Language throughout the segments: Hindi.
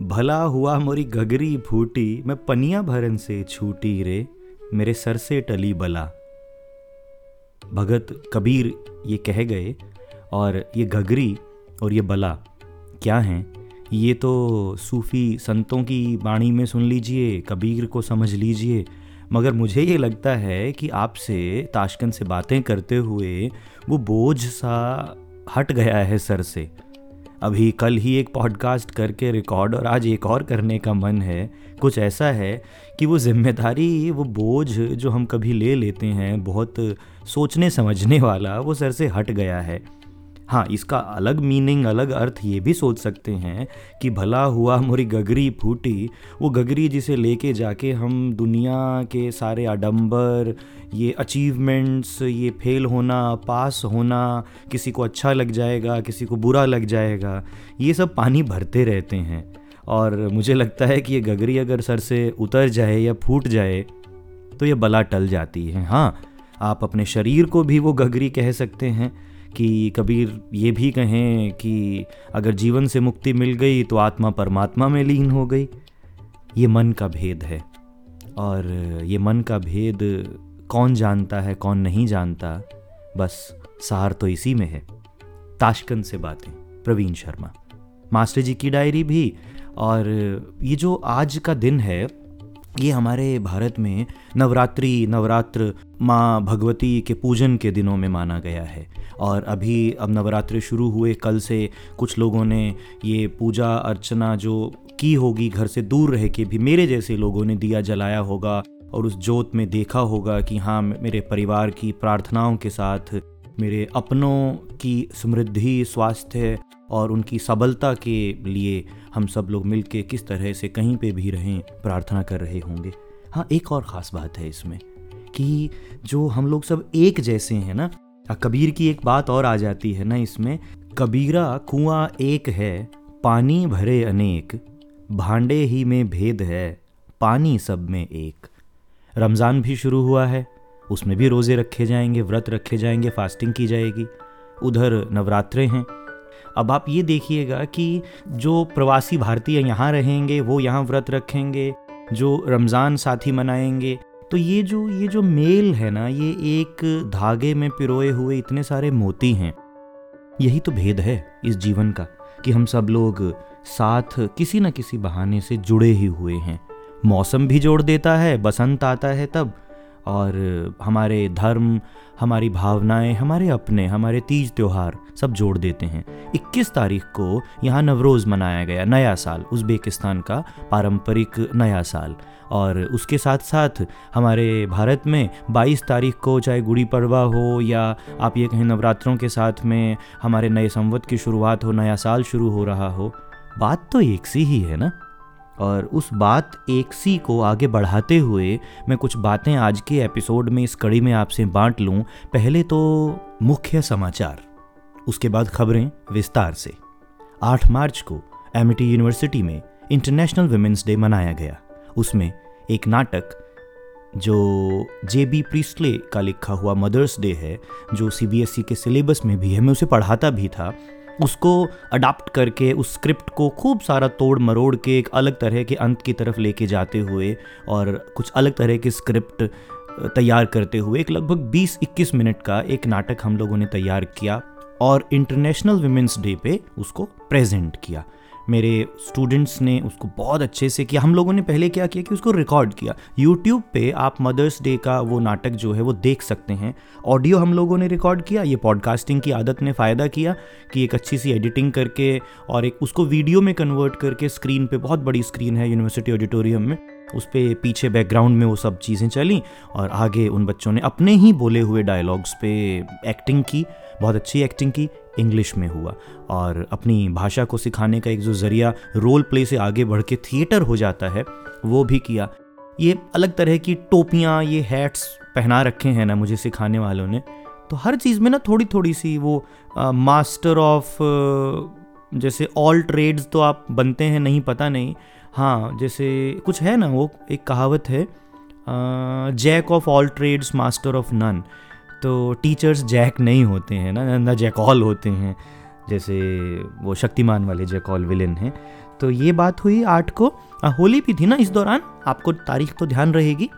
भला हुआ मोरी गगरी फूटी, मैं पनिया भरन से छूटी रे, मेरे सर से टली बला। भगत कबीर ये कह गए, और ये घगरी और ये बला क्या हैं? ये तो सूफ़ी संतों की वाणी में सुन लीजिए, कबीर को समझ लीजिए। मगर मुझे ये लगता है कि आपसे, ताशकंद से बातें करते हुए वो बोझ सा हट गया है सर से। अभी कल ही एक पॉडकास्ट करके रिकॉर्ड और आज एक और करने का मन है। कुछ ऐसा है कि वो ज़िम्मेदारी, वो बोझ जो हम कभी ले लेते हैं, बहुत सोचने समझने वाला, वो सर से हट गया है। हाँ इसका अलग मीनिंग अलग अर्थ ये भी सोच सकते हैं कि भला हुआ मोरी गगरी फूटी, वो गगरी जिसे लेके जाके हम दुनिया के सारे आडंबर, ये अचीवमेंट्स ये फेल होना पास होना, किसी को अच्छा लग जाएगा, किसी को बुरा लग जाएगा, ये सब पानी भरते रहते हैं। और मुझे लगता है कि ये गगरी अगर सर से उतर जाए या फूट जाए तो ये बला टल जाती है। हाँ आप अपने शरीर को भी वो गगरी कह सकते हैं। कि कबीर ये भी कहें कि अगर जीवन से मुक्ति मिल गई तो आत्मा परमात्मा में लीन हो गई। ये मन का भेद है। और ये मन का भेद कौन जानता है, कौन नहीं जानता, बस सार तो इसी में है। ताशकंद से बातें। प्रवीण शर्मा। मास्टर जी की डायरी भी। और ये जो आज का दिन है ये हमारे भारत में नवरात्रि, नवरात्र माँ भगवती के पूजन के दिनों में माना गया है। और अभी अब नवरात्रि शुरू हुए, कल से कुछ लोगों ने ये पूजा अर्चना जो की होगी, घर से दूर रह के भी मेरे जैसे लोगों ने दिया जलाया होगा और उस जोत में देखा होगा कि हाँ मेरे परिवार की प्रार्थनाओं के साथ मेरे अपनों की समृद्धि, स्वास्थ्य और उनकी सबलता के लिए हम सब लोग मिल के किस तरह से कहीं पे भी रहें, प्रार्थना कर रहे होंगे। हाँ एक और ख़ास बात है इसमें कि जो हम लोग सब एक जैसे हैं ना कबीर की एक बात और आ जाती है ना इसमें, कबीरा कुआँ एक है, पानी भरे अनेक, भांडे ही में भेद है, पानी सब में एक। रमज़ान भी शुरू हुआ है, उसमें भी रोज़े रखे जाएँगे, व्रत रखे जाएँगे, फास्टिंग की जाएगी। उधर नवरात्रे हैं अब आप ये देखिएगा कि जो प्रवासी भारतीय यहाँ रहेंगे, वो यहाँ व्रत रखेंगे, जो रमज़ान साथी मनाएँगे तो ये जो ये जो मेल है ना, ये एक धागे में पिरोए हुए इतने सारे मोती हैं। यही तो भेद है इस जीवन का, कि हम सब लोग साथ किसी न किसी बहाने से जुड़े ही हुए हैं। मौसम भी जोड़ देता है, बसंत आता है तब। और हमारे धर्म, हमारी भावनाएँ, हमारे अपने, हमारे तीज त्यौहार सब जोड़ देते हैं। 21 तारीख को यहाँ नवरोज़ मनाया गया, नया साल, उज़्बेकिस्तान का पारंपरिक नया साल। और उसके साथ साथ हमारे भारत में 22 तारीख को चाहे गुड़ी पड़वा हो या आप ये कहें नवरात्रों के साथ में हमारे नए संवत की शुरुआत हो, नया साल शुरू हो रहा हो, बात तो एक सी ही है ना? और उस बात एक सी को आगे बढ़ाते हुए मैं कुछ बातें आज के एपिसोड में इस कड़ी में आपसे बांट लूँ। पहले तो मुख्य समाचार, उसके बाद खबरें विस्तार से। 8 मार्च को एमिटी यूनिवर्सिटी में इंटरनेशनल वुमेंस डे मनाया गया। उसमें एक नाटक जो जे बी प्रिस्ले का लिखा हुआ मदर्स डे है, जो सी बी एस ई के सिलेबस में भी है, मैं उसे पढ़ाता भी था उसको अडाप्ट करके, उस स्क्रिप्ट को खूब सारा तोड़ मरोड़ के एक अलग तरह के अंत की तरफ़ लेके जाते हुए और कुछ अलग तरह की स्क्रिप्ट तैयार करते हुए एक लगभग 20-21 मिनट का एक नाटक हम लोगों ने तैयार किया और इंटरनेशनल वुमेंस डे पे उसको प्रेजेंट किया। मेरे स्टूडेंट्स ने उसको बहुत अच्छे से किया। हम लोगों ने पहले क्या किया कि उसको रिकॉर्ड किया। यूट्यूब पे आप मदर्स डे का वो नाटक जो है वो देख सकते हैं। ऑडियो हम लोगों ने रिकॉर्ड किया। ये पॉडकास्टिंग की आदत ने फ़ायदा किया कि एक अच्छी सी एडिटिंग करके और एक उसको वीडियो में कन्वर्ट करके स्क्रीन पर बहुत बड़ी स्क्रीन है यूनिवर्सिटी ऑडिटोरियम में। उस पर पीछे बैकग्राउंड में वो सब चीज़ें चली और आगे उन बच्चों ने अपने ही बोले हुए डायलॉग्स पे एक्टिंग की, बहुत अच्छी एक्टिंग की। इंग्लिश में हुआ। और अपनी भाषा को सिखाने का एक जो ज़रिया रोल प्ले से आगे बढ़ के थिएटर हो जाता है, वो भी किया। ये अलग तरह की टोपियाँ, ये हैट्स पहना रखे हैं ना मुझे सिखाने वालों ने। तो हर चीज़ में ना थोड़ी थोड़ी सी वो मास्टर ऑफ़ जैसे ऑल ट्रेड्स तो आप बनते हैं, नहीं पता नहीं। हाँ जैसे कुछ है ना, वो एक कहावत है Jack of all trades master of none तो टीचर्स जैक नहीं होते हैं ना ना जैक ऑल होते हैं जैसे वो शक्तिमान वाले जैकॉल विलेन हैं। तो ये बात हुई आठ को। आ, होली भी थी ना इस दौरान? आपको तारीख तो ध्यान रहेगी।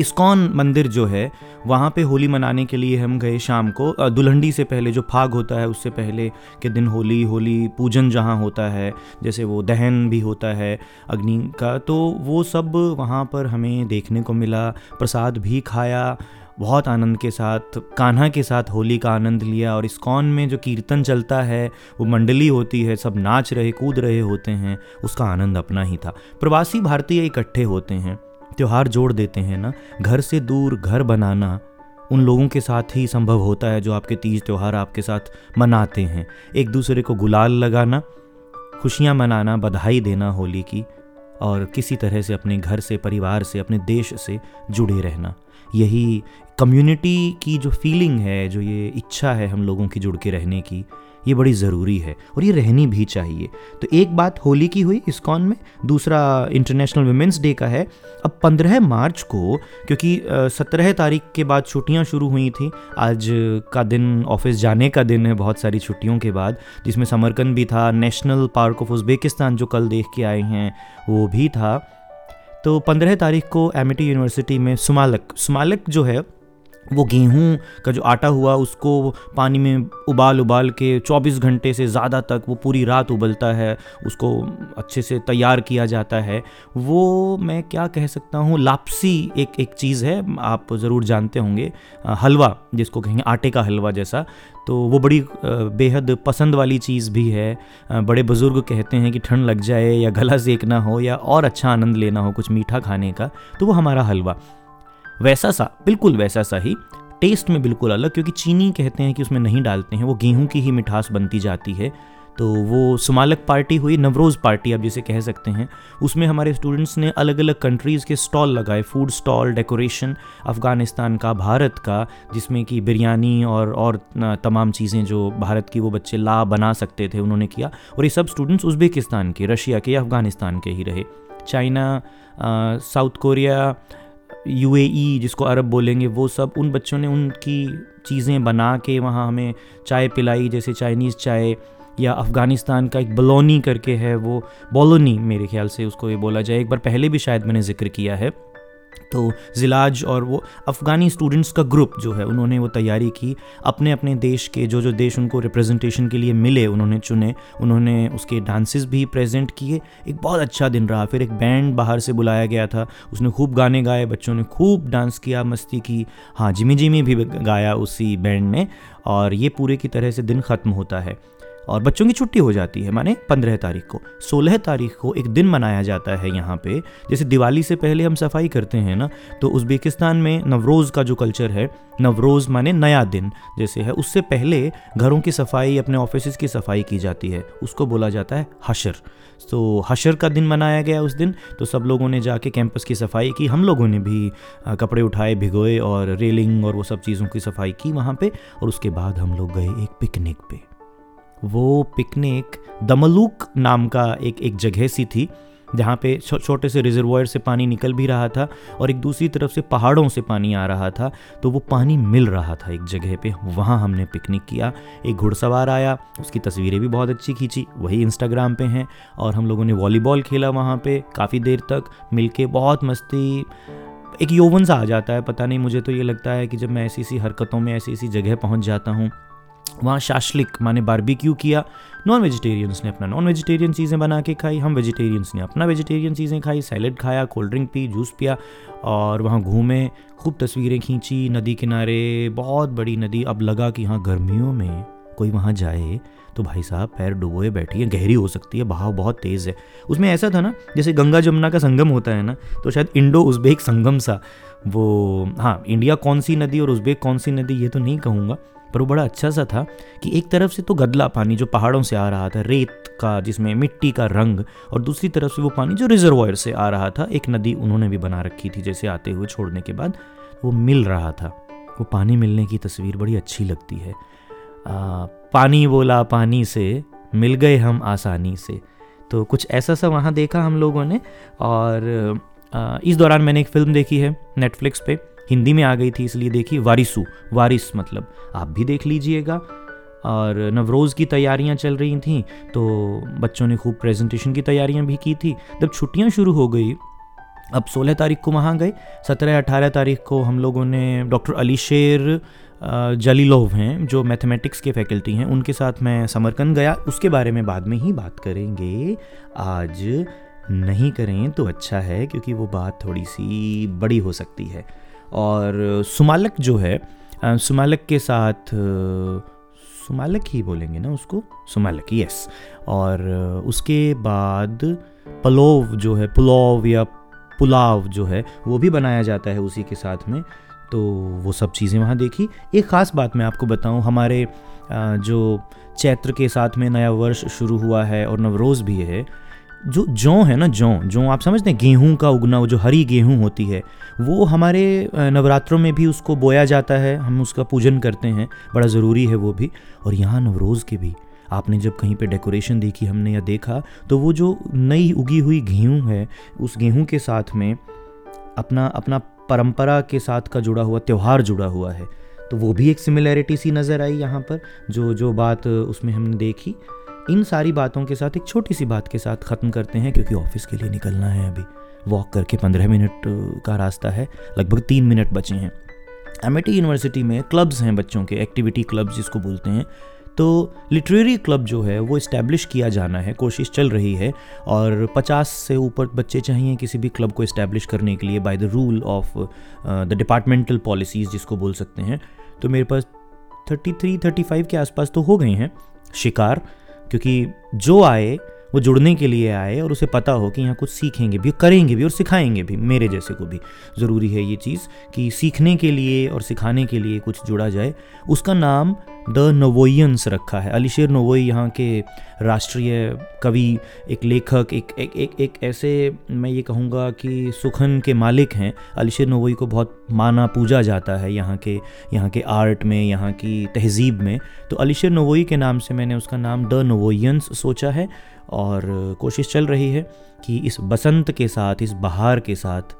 इस्कॉन मंदिर जो है वहाँ पे होली मनाने के लिए हम गए शाम को। दुल्हंडी से पहले जो फाग होता है उससे पहले के दिन होली होली पूजन जहाँ होता है जैसे वो दहन भी होता है अग्नि का तो वो सब वहाँ पर हमें देखने को मिला प्रसाद भी खाया। बहुत आनंद के साथ, कान्हा के साथ होली का आनंद लिया और इस्कॉन में जो कीर्तन चलता है, वो मंडली होती है, सब नाच रहे, कूद रहे होते हैं, उसका आनंद अपना ही था। प्रवासी भारतीय इकट्ठे होते हैं, त्यौहार जोड़ देते हैं ना, घर से दूर घर बनाना, उन लोगों के साथ ही संभव होता है जो आपके तीज त्यौहार आपके साथ मनाते हैं। एक दूसरे को गुलाल लगाना, खुशियाँ मनाना, बधाई देना होली की, और किसी तरह से अपने घर से, परिवार से, अपने देश से जुड़े रहना। यही कम्युनिटी की जो फीलिंग है, जो ये इच्छा है हम लोगों की जुड़ के रहने की, ये बड़ी ज़रूरी है और ये रहनी भी चाहिए। तो एक बात होली की हुई इस्कॉन में, दूसरा इंटरनेशनल वुमेंस डे का है। अब पंद्रह मार्च को, क्योंकि सत्रह तारीख के बाद छुट्टियाँ शुरू हुई थी, आज का दिन ऑफ़िस जाने का दिन है बहुत सारी छुट्टियों के बाद, जिसमें समरकंद भी था नेशनल पार्क ऑफ़ उज़्बेकिस्तान जो कल देख के आए हैं, वो भी था। तो पंद्रह तारीख को एमिटी यूनिवर्सिटी में सुमालक सुमालक जो है वो गेहूँ का जो आटा हुआ, उसको पानी में उबाल उबाल के 24 घंटे से ज़्यादा तक वो पूरी रात उबलता है, उसको अच्छे से तैयार किया जाता है। वो मैं क्या कह सकता हूँ, लापसी एक एक चीज़ है, आप ज़रूर जानते होंगे। हलवा, जिसको कहेंगे आटे का हलवा जैसा तो वो बड़ी बेहद पसंद वाली चीज़ भी है। बड़े बुज़ुर्ग कहते हैं कि ठंड लग जाए या गला सेकना हो या और अच्छा आनंद लेना हो कुछ मीठा खाने का तो वो हमारा हलवा। वैसा सा, बिल्कुल वैसा सा ही टेस्ट में बिल्कुल अलग, क्योंकि चीनी कहते हैं कि उसमें नहीं डालते हैं, वो गेहूँ की ही मिठास बनती जाती है। तो वो सुमालक पार्टी हुई, नवरोज़ पार्टी आप जिसे कह सकते हैं। उसमें हमारे स्टूडेंट्स ने अलग अलग कंट्रीज़ के स्टॉल लगाए फ़ूड स्टॉल डेकोरेशन अफ़गानिस्तान का, भारत का, जिसमें कि बिरयानी और और तमाम चीज़ें जो भारत की वो बच्चे ला, बना सकते थे, उन्होंने किया। और ये सब स्टूडेंट्स उज़्बेकिस्तान के, रशिया के या अफ़गानिस्तान के ही रहे। चाइना साउथ कोरिया यूएई जिसको अरब बोलेंगे, वो सब, उन बच्चों ने उनकी चीज़ें बना के वहाँ हमें चाय पिलाई, जैसे चाइनीज़ चाय या अफ़गानिस्तान का एक बलोनी करके है वो, बोलोनी मेरे ख्याल से उसको ये बोला जाए। एक बार पहले भी शायद मैंने ज़िक्र किया है। तो जिलाज और वो अफ़गानी स्टूडेंट्स का ग्रुप जो है, उन्होंने वो तैयारी की। अपने अपने देश के जो जो देश उनको रिप्रेजेंटेशन के लिए मिले, उन्होंने चुने। उन्होंने उसके डांसेस भी प्रेजेंट किए। एक बहुत अच्छा दिन रहा। फिर एक बैंड बाहर से बुलाया गया था। उसने खूब गाने गाए, बच्चों ने खूब डांस किया, मस्ती की। हाँ जिमी जिमी भी गाया उसी बैंड ने। और ये पूरे की तरह से दिन ख़त्म होता है। और बच्चों की छुट्टी हो जाती है, माने पंद्रह तारीख को। सोलह तारीख को एक दिन मनाया जाता है यहाँ पे। जैसे दिवाली से पहले हम सफ़ाई करते हैं ना तो उज़्बेकिस्तान में नवरोज़ का जो कल्चर है, नवरोज़ माने नया दिन जैसे है, उससे पहले घरों की सफ़ाई, अपने ऑफ़िस की सफ़ाई की जाती है। उसको बोला जाता है हशर। तो हशर का दिन मनाया गया उस दिन तो सब लोगों ने जाके कैंपस की सफ़ाई की, हम लोगों ने भी कपड़े उठाए, भिगोए और रेलिंग और वो सब चीज़ों की सफ़ाई की वहाँ पे, और उसके बाद हम लोग गए एक पिकनिक पे। वो पिकनिक दमलूक नाम का एक एक जगह सी थी, जहाँ पे छोटे से रिजर्वायर से पानी निकल भी रहा था और एक दूसरी तरफ़ से पहाड़ों से पानी आ रहा था तो वो पानी मिल रहा था एक जगह पे। वहाँ हमने पिकनिक किया, एक घुड़सवार आया, उसकी तस्वीरें भी बहुत अच्छी खींची, वही इंस्टाग्राम पे हैं और हम लोगों ने वॉलीबॉल खेला वहाँ पे काफ़ी देर तक मिल बहुत मस्ती, एक यौवन सा आ जाता है, पता नहीं मुझे तो ये लगता है कि जब मैं ऐसी ऐसी हरकतों में ऐसी ऐसी जगह पहुँच जाता हूँ वहाँ शाशलिक, माने बारबेक्यू किया। नॉन वेजिटेरियंस ने अपना नॉन वेजिटेरियन चीज़ें बना के खाई। हम वेजिटेरियंस ने अपना वेजिटेरियन चीज़ें खाई। सैलड खाया कोल्ड ड्रिंक पी जूस पिया और वहाँ घूमे, खूब तस्वीरें खींची, नदी किनारे, बहुत बड़ी नदी। अब लगा कि हाँ गर्मियों में कोई वहाँ जाए तो भाई साहब पैर डुबोए बैठी है गहरी हो सकती है, बहाव बहुत तेज़ है। उसमें ऐसा था ना, जैसे गंगा जमुना का संगम होता है ना तो शायद इंडो उज़्बेक संगम सा, वो हाँ इंडिया कौन सी नदी और उज़्बेक कौन सी नदी, ये तो नहीं कहूँगा, पर वो बड़ा अच्छा सा था कि एक तरफ़ से तो गदला पानी जो पहाड़ों से आ रहा था, रेत का जिसमें मिट्टी का रंग, और दूसरी तरफ़ से वो पानी जो रिजर्वायर से आ रहा था, एक नदी उन्होंने भी बना रखी थी, जैसे आते हुए छोड़ने के बाद, वो मिल रहा था। वो पानी मिलने की तस्वीर बड़ी अच्छी लगती है। पानी बोला, पानी से मिल गए हम आसानी से। तो कुछ ऐसा सा वहाँ देखा हम लोगों ने और इस दौरान मैंने एक फ़िल्म देखी है नेटफ्लिक्स पे। हिंदी में आ गई थी, इसलिए देखी वारिसू। वारिस मतलब आप भी देख लीजिएगा। और नवरोज़ की तैयारियाँ चल रही थी तो बच्चों ने खूब प्रेजेंटेशन की तैयारियाँ भी की थी। जब छुट्टियाँ शुरू हो गई, अब 16 तारीख को वहाँ गए। 17-18 तारीख को हम लोगों ने डॉक्टर अली शेर जलीलोव हैं, जो मैथमेटिक्स के फैकल्टी हैं, उनके साथ मैं समरकंद गया। उसके बारे में बाद में ही बात करेंगे। आज नहीं करें तो अच्छा है, क्योंकि वो बात थोड़ी सी बड़ी हो सकती है। और सुमालक जो है सुमालक के साथ, सुमालक ही बोलेंगे ना उसको? सुमालक यस और उसके बाद पलोव जो है, पुलाव या पुलाव जो है, वो भी बनाया जाता है उसी के साथ में। तो वो सब चीज़ें वहाँ देखी। एक ख़ास बात मैं आपको बताऊँ, हमारे जो चैत्र के साथ में नया वर्ष शुरू हुआ है और नवरोज़ भी है, जो जौ है ना, जौ जौ आप समझते हैं, गेहूँ का उगना, वो जो हरी गेहूँ होती है, वो हमारे नवरात्रों में भी उसको बोया जाता है, हम उसका पूजन करते हैं, बड़ा ज़रूरी है वो भी। और यहाँ नवरोज़ के भी, आपने जब कहीं पे डेकोरेशन देखी, हमने या देखा तो वो जो नई उगी हुई गेहूँ है, उस गेहूँ के साथ में अपना अपना परंपरा के साथ का जुड़ा हुआ, त्यौहार जुड़ा हुआ है। तो वो भी एक सिमिलैरिटी सी नज़र आई यहाँ पर, जो जो बात उसमें हमने देखी। इन सारी बातों के साथ, एक छोटी सी बात के साथ ख़त्म करते हैं, क्योंकि ऑफ़िस के लिए निकलना है अभी। वॉक करके पंद्रह मिनट का रास्ता है, लगभग तीन मिनट बचे हैं। एमिटी यूनिवर्सिटी में क्लब्स हैं बच्चों के एक्टिविटी क्लब्स जिसको बोलते हैं। तो लिटरेरी क्लब जो है, वो इस्टेब्लिश किया जाना है, कोशिश चल रही है और 50 से ऊपर बच्चे चाहिए किसी भी क्लब को इस्टेब्लिश करने के लिए by the rule of the departmental policies जिसको बोल सकते हैं। तो मेरे पास 33 35 के आसपास तो हो गए हैं शिकार, क्योंकि जो आए वो जुड़ने के लिए आए और उसे पता हो कि यहाँ कुछ सीखेंगे भी करेंगे भी और सिखाएँगे भी, मेरे जैसे को भी। ज़रूरी है ये चीज़ कि सीखने के लिए और सिखाने के लिए कुछ जुड़ा जाए। उसका नाम द नवोयंस रखा है। अलीशेर नवोई यहाँ के राष्ट्रीय कवि, एक लेखक, एक एक एक एक ऐसे, मैं ये कहूँगा कि सुखन के मालिक हैं। अलीशेर नवोई को बहुत माना पूजा जाता है यहाँ के यहाँ के आर्ट में, यहाँ की तहजीब में। तो अलीशेर नवोई के नाम से मैंने उसका नाम द नवोयंस सोचा है। और कोशिश चल रही है कि इस बसंत के साथ, इस बहार के साथ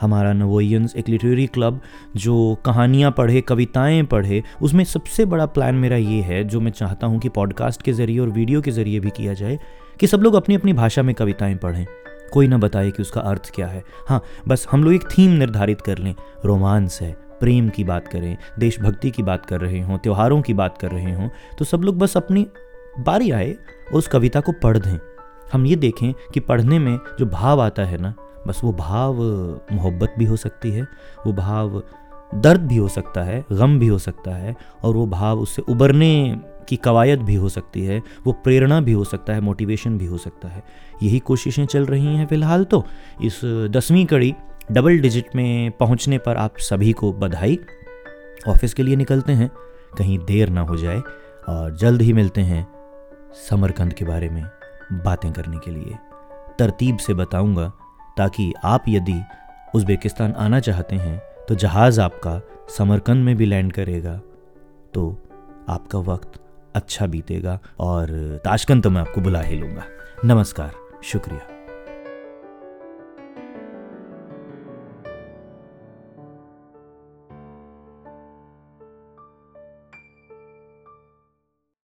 हमारा नवोयंस एक लिटरेरी क्लब जो कहानियाँ पढ़े, कविताएँ पढ़े, उसमें सबसे बड़ा प्लान मेरा ये है, जो मैं चाहता हूँ कि पॉडकास्ट के ज़रिए और वीडियो के ज़रिए भी किया जाए, कि सब लोग अपनी अपनी भाषा में कविताएँ पढ़ें। कोई ना बताए कि उसका अर्थ क्या है। हाँ बस हम लोग एक थीम निर्धारित कर लें। रोमांस है, प्रेम की बात करें, देशभक्ति की बात कर रहे हों, त्योहारों की बात कर रहे हों तो सब लोग बस अपनी बारी आए उस कविता को पढ़ दें। हम ये देखें कि पढ़ने में जो भाव आता है ना, बस वो भाव, मोहब्बत भी हो सकती है, वो भाव दर्द भी हो सकता है, गम भी हो सकता है, और वो भाव उससे उबरने की कवायद भी हो सकती है, वो प्रेरणा भी हो सकता है, मोटिवेशन भी हो सकता है। यही कोशिशें चल रही हैं फ़िलहाल तो। इस दसवीं कड़ी डबल डिजिट में पहुँचने पर आप सभी को बधाई। ऑफ़िस के लिए निकलते हैं, कहीं देर ना हो जाए, और जल्द ही मिलते हैं समरकंद के बारे में बातें करने के लिए तरतीब से बताऊँगा ताकि आप यदि उज़्बेकिस्तान आना चाहते हैं तो जहाज़ आपका समरकंद में भी लैंड करेगा। तो आपका वक्त अच्छा बीतेगा और ताशकंद तो मैं आपको बुला ही लूँगा। नमस्कार, शुक्रिया।